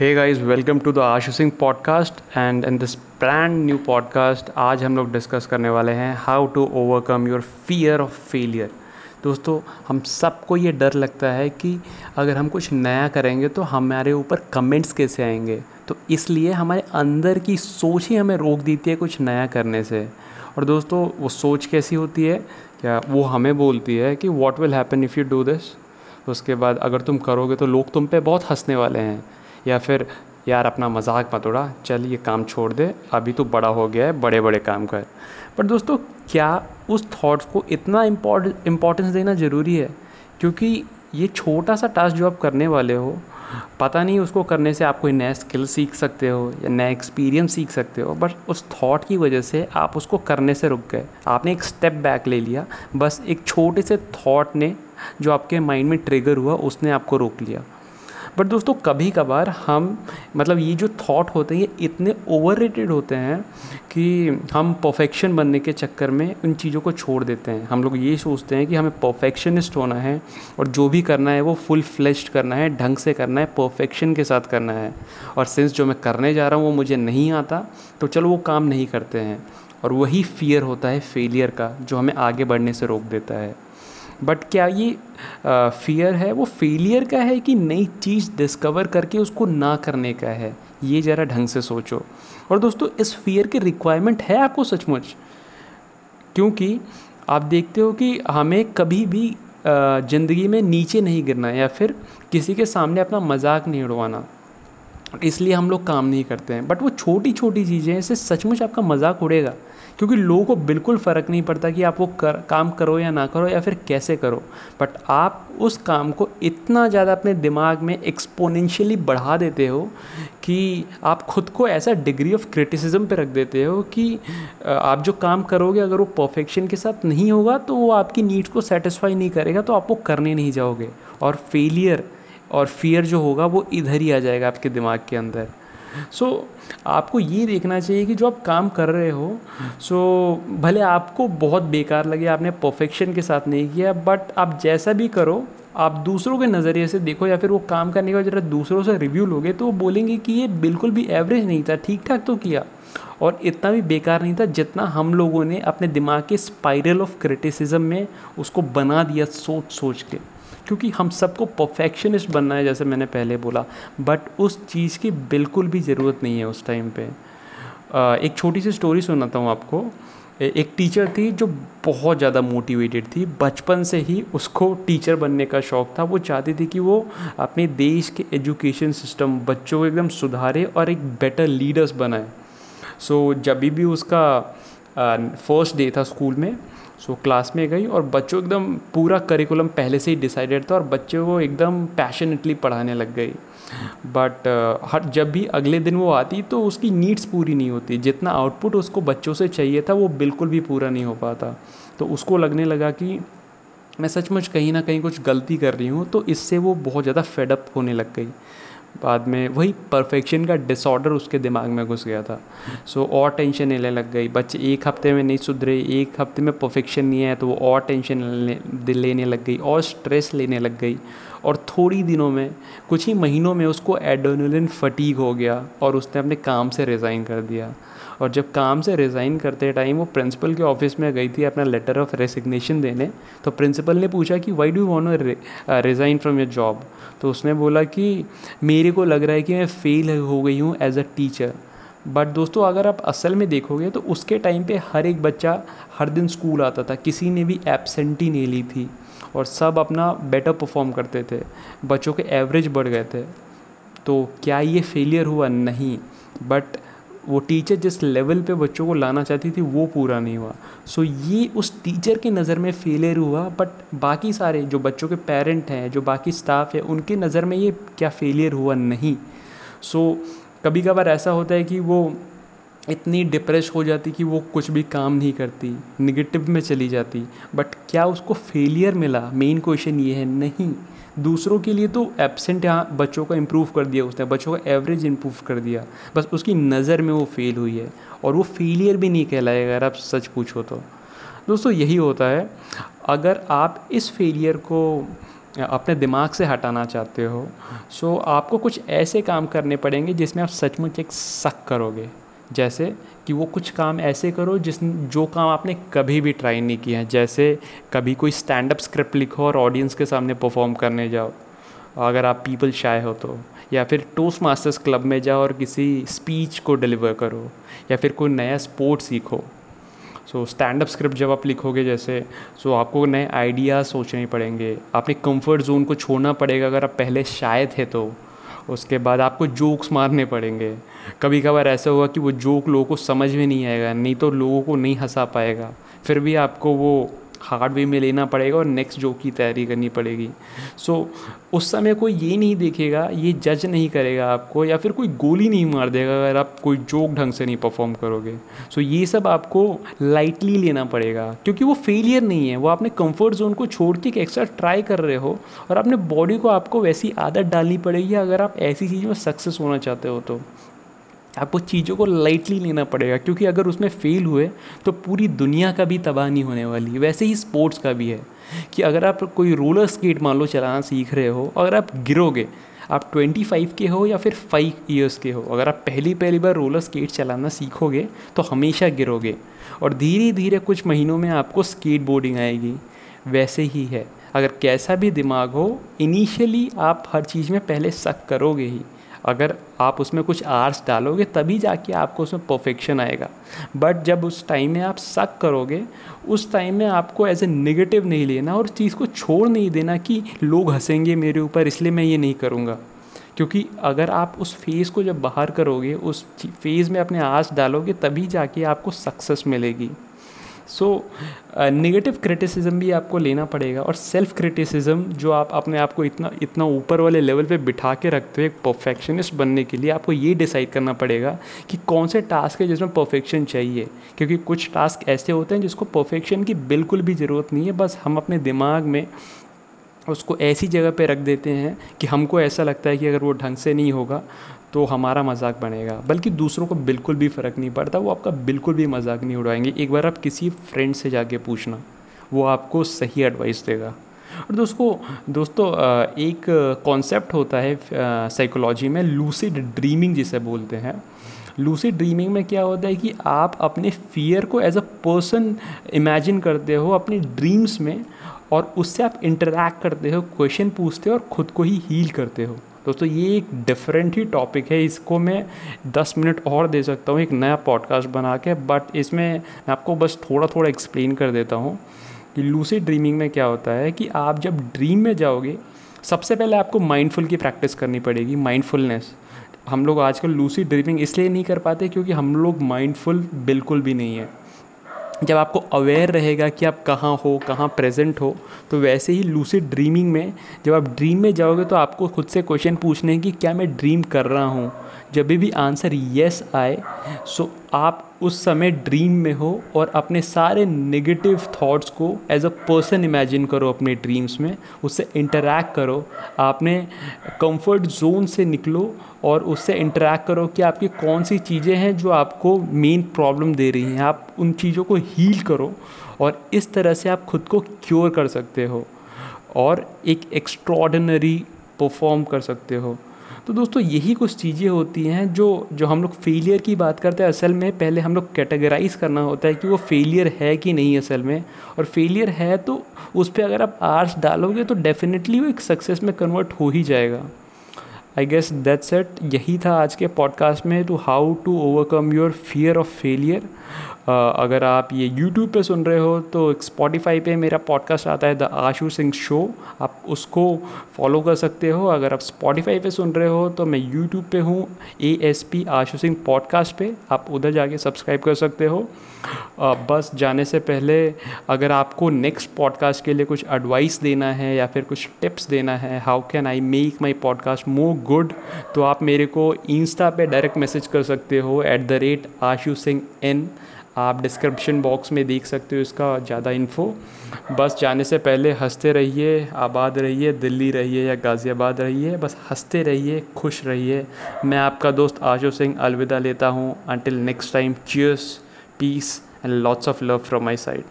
Hey guys welcome to the Ashu Singh podcast and in this brand new podcast आज हम लोग discuss करने वाले हैं how to overcome your fear of failure दोस्तों, हम सबको ये डर लगता है कि अगर हम कुछ नया करेंगे तो हमारे ऊपर कमेंट्स कैसे आएँगे? तो इसलिए हमारे अंदर की सोच ही हमें रोक देती है कुछ नया करने से। और दोस्तों, वो सोच कैसी होती है? क्या वो हमें बोलती है कि what will happen if you do this उसके बाद अगर तुम करोगे तो लोग तुम पे बहुत हंसने वाले हैं। या फिर, यार, अपना मज़ाक मत उड़ा, चल, ये काम छोड़ दे, अभी तो बड़ा हो गया है बड़े बड़े काम कर। पर दोस्तों, क्या उस थॉट्स को इतना इम्पोर्टेंस देना ज़रूरी है? क्योंकि ये छोटा सा टास्क जो आप करने वाले हो, पता नहीं उसको करने से आप कोई नया स्किल सीख सकते हो या नया एक्सपीरियंस सीख सकते हो बट उस थॉट की वजह से आप उसको करने से रुक गए। आपने एक स्टेप बैक ले लिया, बस एक छोटे से थॉट ने, जो आपके माइंड में ट्रिगर हुआ, उसने आपको रोक लिया। बट दोस्तों, कभी कभार हम मतलब ये जो थॉट होते हैं, ये इतने ओवर होते हैं कि हम परफेक्शन बनने के चक्कर में उन चीज़ों को छोड़ देते हैं। हम लोग ये सोचते हैं कि हमें परफेक्शनिस्ट होना है और जो भी करना है वो फुल फ्लेश्ड करना है, ढंग से करना है परफेक्शन के साथ करना है। और सिंस जो मैं करने जा रहा हूँ वो मुझे नहीं आता तो चलो वो काम नहीं करते हैं। और वही फियर होता है फेलियर का, जो हमें आगे बढ़ने से रोक देता है। बट क्या ये फियर है? वो फेलियर का है कि नई चीज़ डिस्कवर करके उसको ना करने का है। ये ज़रा ढंग से सोचो। और दोस्तों, इस फियर की रिक्वायरमेंट है आपको सचमुच? क्योंकि आप देखते हो कि हमें कभी भी ज़िंदगी में नीचे नहीं गिरना या फिर किसी के सामने अपना मज़ाक नहीं उड़वाना। इसलिए हम लोग काम नहीं करते हैं। बट वो छोटी छोटी चीज़ें हैं, इससे सचमुच आपका मज़ाक उड़ेगा। क्योंकि लोगों को बिल्कुल फ़र्क नहीं पड़ता कि आप वो कर, काम करो या ना करो या फिर कैसे करो। बट आप उस काम को इतना ज़्यादा अपने दिमाग में एक्सपोनेंशियली बढ़ा देते हो कि आप खुद को ऐसा डिग्री ऑफ़ क्रिटिसिज्म पे रख देते हो कि आप जो काम करोगे अगर वो परफेक्शन के साथ नहीं होगा तो वो आपकी नीड्स को सेटिस्फाई नहीं करेगा तो आप वो करने नहीं जाओगे। और फेलियर और फियर जो होगा वो इधर ही आ जाएगा आपके दिमाग के अंदर। सो so, आपको ये देखना चाहिए कि जो आप काम कर रहे हो सो so, भले आपको बहुत बेकार लगे आपने परफेक्शन के साथ नहीं किया बट आप जैसा भी करो आप दूसरों के नज़रिए से देखो या फिर वो काम करने के बाद जरा दूसरों से रिव्यू लोगे तो वो बोलेंगे कि ये बिल्कुल भी एवरेज नहीं था ठीक ठाक तो किया। और इतना भी बेकार नहीं था जितना हम लोगों ने अपने दिमाग के स्पाइरल ऑफ़ क्रिटिसिज्म में उसको बना दिया सोच सोच के। क्योंकि हम सबको परफेक्शनिस्ट बनना है जैसे मैंने पहले बोला। बट उस चीज़ की बिल्कुल भी ज़रूरत नहीं है उस टाइम पे। एक छोटी सी स्टोरी सुनाता हूँ आपको। एक टीचर थी जो बहुत ज़्यादा मोटिवेटेड थी। बचपन से ही उसको टीचर बनने का शौक़ था। वो चाहती थी कि वो अपने देश के एजुकेशन सिस्टम बच्चों को एकदम सुधारे और एक बेटर लीडर्स बनाए। सो so, जब भी उसका फ़र्स्ट डे था स्कूल में सो so, क्लास में गई और बच्चों एकदम पूरा करिकुलम पहले से ही डिसाइडेड था और बच्चों को एकदम पैशनेटली पढ़ाने लग गई बट uh, हर जब भी अगले दिन वो आती तो उसकी नीड्स पूरी नहीं होती। जितना आउटपुट उसको बच्चों से चाहिए था वो बिल्कुल भी पूरा नहीं हो पाता। तो उसको लगने लगा कि मैं सचमुच कहीं ना कहीं कुछ गलती कर रही हूँ तो इससे वो बहुत ज़्यादा फेडअप होने लग गई। बाद में वही परफेक्शन का डिसऑर्डर उसके दिमाग में घुस गया था। सो so, और टेंशन लेने लग गई। बच्चे एक हफ़्ते में नहीं सुधरे एक हफ़्ते में परफेक्शन नहीं आया तो वो और टेंशन लेने लग गई और स्ट्रेस लेने लग गई। और थोड़ी दिनों में, कुछ ही महीनों में उसको एडोनलिन फटीक हो गया और उसने अपने काम से रिज़ाइन कर दिया। और जब काम से रिज़ाइन करते टाइम वो प्रिंसिपल के ऑफ़िस में गई थी अपना लेटर ऑफ़ रेसिग्नेशन देने तो प्रिंसिपल ने पूछा कि why do want resign from your job तो उसने बोला कि, मेरे को लग रहा है कि मैं फ़ेल हो गई हूँ एज अ टीचर बट दोस्तों, अगर आप असल में देखोगे तो उसके टाइम पे हर एक बच्चा हर दिन स्कूल आता था। किसी ने भी एबसेंटी नहीं ली थी। और सब अपना बेटर परफॉर्म करते थे। बच्चों के एवरेज बढ़ गए थे। तो क्या ये फेलियर हुआ? नहीं। बट वो टीचर जिस लेवल पे बच्चों को लाना चाहती थी वो पूरा नहीं हुआ। सो so, ये उस टीचर की नज़र में फेलियर हुआ बट बाकी सारे जो बच्चों के पेरेंट हैं जो बाकी स्टाफ है उनकी नज़र में ये क्या फेलियर हुआ? नहीं। सो so, कभी कभार ऐसा होता है कि वो इतनी डिप्रेस हो जाती कि वो कुछ भी काम नहीं करती निगेटिव में चली जाती। बट क्या उसको फेलियर मिला? मेन क्वेश्चन ये है, नहीं। दूसरों के लिए तो एबसेंट यहाँ बच्चों को इम्प्रूव कर दिया उसने, बच्चों का एवरेज इम्प्रूव कर दिया। बस उसकी नज़र में वो फेल हुई है। और वो फेलियर भी नहीं कहलाएगा, अगर आप सच पूछो तो। दोस्तों, यही होता है। अगर आप इस फेलियर को अपने दिमाग से हटाना चाहते हो सो आपको कुछ ऐसे काम करने पड़ेंगे जिसमें आप सचमुच एक शक करोगे। जैसे कि वो कुछ काम ऐसे करो जिस, जो काम आपने कभी भी ट्राई नहीं किया है। जैसे कभी कोई स्टैंड अप स्क्रिप्ट लिखो और ऑडियंस के सामने परफॉर्म करने जाओ। अगर आप पीपल शाय हो तो। या फिर टोस्ट मास्टर्स क्लब में जाओ और किसी स्पीच को डिलीवर करो। या फिर कोई नया स्पोर्ट सीखो। सो स्टैंड अप स्क्रिप्ट जब आप लिखोगे जैसे सो so आपको नए आइडियाज़ सोचने पड़ेंगे। अपने कंफर्ट जोन को छोड़ना पड़ेगा अगर आप पहले शायद थे तो। उसके बाद आपको जोक्स मारने पड़ेंगे। कभी कभार ऐसा होगा कि वो जोक लोगों को समझ में नहीं आएगा, नहीं तो लोगों को नहीं हंसा पाएगा। फिर भी आपको वो हार्ड वे में लेना पड़ेगा और नेक्स्ट जोक की तैयारी करनी पड़ेगी। सो so, उस समय कोई ये नहीं देखेगा ये जज नहीं करेगा आपको या फिर कोई गोली नहीं मार देगा अगर आप कोई जोक ढंग से नहीं परफॉर्म करोगे। सो so, ये सब आपको लाइटली लेना पड़ेगा क्योंकि वो फेलियर नहीं है। वो आपने कंफर्ट जोन को छोड़ के एक एक्स्ट्रा ट्राई कर रहे हो और अपने बॉडी को आपको वैसी आदत डालनी पड़ेगी अगर आप ऐसी चीज़ में सक्सेस होना चाहते हो तो। आपको चीज़ों को लाइटली लेना पड़ेगा, क्योंकि अगर उसमें फेल हुए तो पूरी दुनिया का भी तबाह नहीं होने वाली वैसे ही स्पोर्ट्स का भी है कि अगर आप कोई रोलर स्केट मान लो चलाना सीख रहे हो, अगर आप गिरोगे, आप 25 के हो या फिर 5 इयर्स के हो, अगर आप पहली पहली बार रोलर स्केट चलाना सीखोगे तो हमेशा गिरोगे। और धीरे धीरे कुछ महीनों में आपको स्केट बोर्डिंग आएगी। वैसे ही है। अगर कैसा भी दिमाग हो इनिशियली आप हर चीज़ में पहले शक करोगे ही। अगर आप उसमें कुछ आर्ट्स डालोगे, तभी जाके आपको उसमें परफेक्शन आएगा। बट जब उस टाइम में आप शक करोगे, उस टाइम में आपको एज ए नेगेटिव नहीं लेना और चीज़ को छोड़ नहीं देना कि लोग हंसेंगे मेरे ऊपर, इसलिए मैं ये नहीं करूँगा। क्योंकि अगर आप उस फ़ेज़ को जब बाहर करोगे, उस फ़ेज़ में अपने आस डालोगे, तभी जाके आपको सक्सेस मिलेगी। सो नेगेटिव क्रिटिसिज्म भी आपको लेना पड़ेगा और सेल्फ क्रिटिसिज्म जो आप अपने आप को इतना इतना ऊपर वाले लेवल पे बिठा के रखते हो एक परफेक्शनिस्ट बनने के लिए, आपको ये डिसाइड करना पड़ेगा कि कौन से टास्क है जिसमें परफेक्शन चाहिए। क्योंकि कुछ टास्क ऐसे होते हैं जिसको परफेक्शन की बिल्कुल भी ज़रूरत नहीं है, बस हम अपने दिमाग में उसको ऐसी जगह पे रख देते हैं कि हमको ऐसा लगता है कि अगर वो ढंग से नहीं होगा तो हमारा मज़ाक बनेगा। बल्कि दूसरों को बिल्कुल भी फ़र्क नहीं पड़ता, वो आपका बिल्कुल भी मज़ाक नहीं उड़ाएँगे। एक बार आप किसी फ्रेंड से जाके पूछना, वो आपको सही एडवाइस देगा। और दोस्तों दोस्तों एक कॉन्सेप्ट होता है साइकोलॉजी में लूसिड ड्रीमिंग जिसे बोलते हैं। लूसिड ड्रीमिंग में क्या होता है कि आप अपने फियर को एज अ पर्सन इमेजिन करते हो, अपनी ड्रीम्स में, और उससे आप इंटरेक्ट करते हो क्वेश्चन पूछते हो और ख़ुद को ही हील करते हो। दोस्तों, ये एक डिफरेंट ही टॉपिक है। इसको मैं दस मिनट और दे सकता हूँ एक नया पॉडकास्ट बना के बट इसमें मैं आपको बस थोड़ा थोड़ा एक्सप्लेन कर देता हूँ कि लूसी ड्रीमिंग में क्या होता है कि आप जब ड्रीम में जाओगे, सबसे पहले आपको माइंडफुल की प्रैक्टिस करनी पड़ेगी माइंडफुलनेस हम लोग आजकल लूसी ड्रीमिंग इसलिए नहीं कर पाते क्योंकि हम लोग माइंडफुल बिल्कुल भी नहीं है। जब आपको अवेयर रहेगा कि आप कहाँ हो, कहाँ प्रेजेंट हो तो वैसे ही लूसिड ड्रीमिंग में जब आप ड्रीम में जाओगे तो आपको खुद से क्वेश्चन पूछने हैं कि क्या मैं ड्रीम कर रहा हूँ? जब भी आंसर येस आए सो आप उस समय ड्रीम में हो और अपने सारे नेगेटिव थॉट्स को एज अ पर्सन इमेजिन करो अपने ड्रीम्स में, उससे इंटरेक्ट करो। आपने कंफर्ट जोन से निकलो और उससे इंटरेक्ट करो कि आपकी कौन सी चीज़ें हैं जो आपको मेन प्रॉब्लम दे रही हैं। आप उन चीज़ों को हील करो और इस तरह से आप खुद को क्योर कर सकते हो और एक एक्स्ट्रॉडनरी परफॉर्म कर सकते हो। तो दोस्तों, यही कुछ चीज़ें होती हैं जो जो हम लोग फेलियर की बात करते हैं। असल में पहले हम लोग कैटेगराइज करना होता है कि वो फेलियर है कि नहीं असल में। और फेलियर है तो उस पर अगर आप आर्ट्स डालोगे तो डेफिनेटली वो एक सक्सेस में कन्वर्ट हो ही जाएगा। आई गेस दैट्स एट यही था आज के पॉडकास्ट में to how to overcome your fear of failure अगर आप ये यूट्यूब पे सुन रहे हो तो स्पॉटिफाई पे मेरा पॉडकास्ट आता है द आशु सिंह शो आप उसको फॉलो कर सकते हो। अगर आप स्पॉटिफाई पे सुन रहे हो तो मैं यूट्यूब पे हूँ A S P Ashu Singh podcast पे. आप उधर जाके सब्सक्राइब कर सकते हो। बस जाने से पहले अगर आपको नेक्स्ट पॉडकास्ट के लिए कुछ एडवाइस देना है या फिर कुछ टिप्स देना है how can I make my podcast more good तो आप मेरे को इंस्टा पे डायरेक्ट मैसेज कर सकते हो at the rate Ashu Singh and आप डिस्क्रिप्शन बॉक्स में देख सकते हो इसका ज़्यादा इन्फो बस जाने से पहले हँसते रहिए, आबाद रहिए, दिल्ली रहिए या गाज़ियाबाद रहिए, बस हँसते रहिए, खुश रहिए। मैं आपका दोस्त आशो सिंह अलविदा लेता हूँ। Until next time cheers peace and lots of love from my side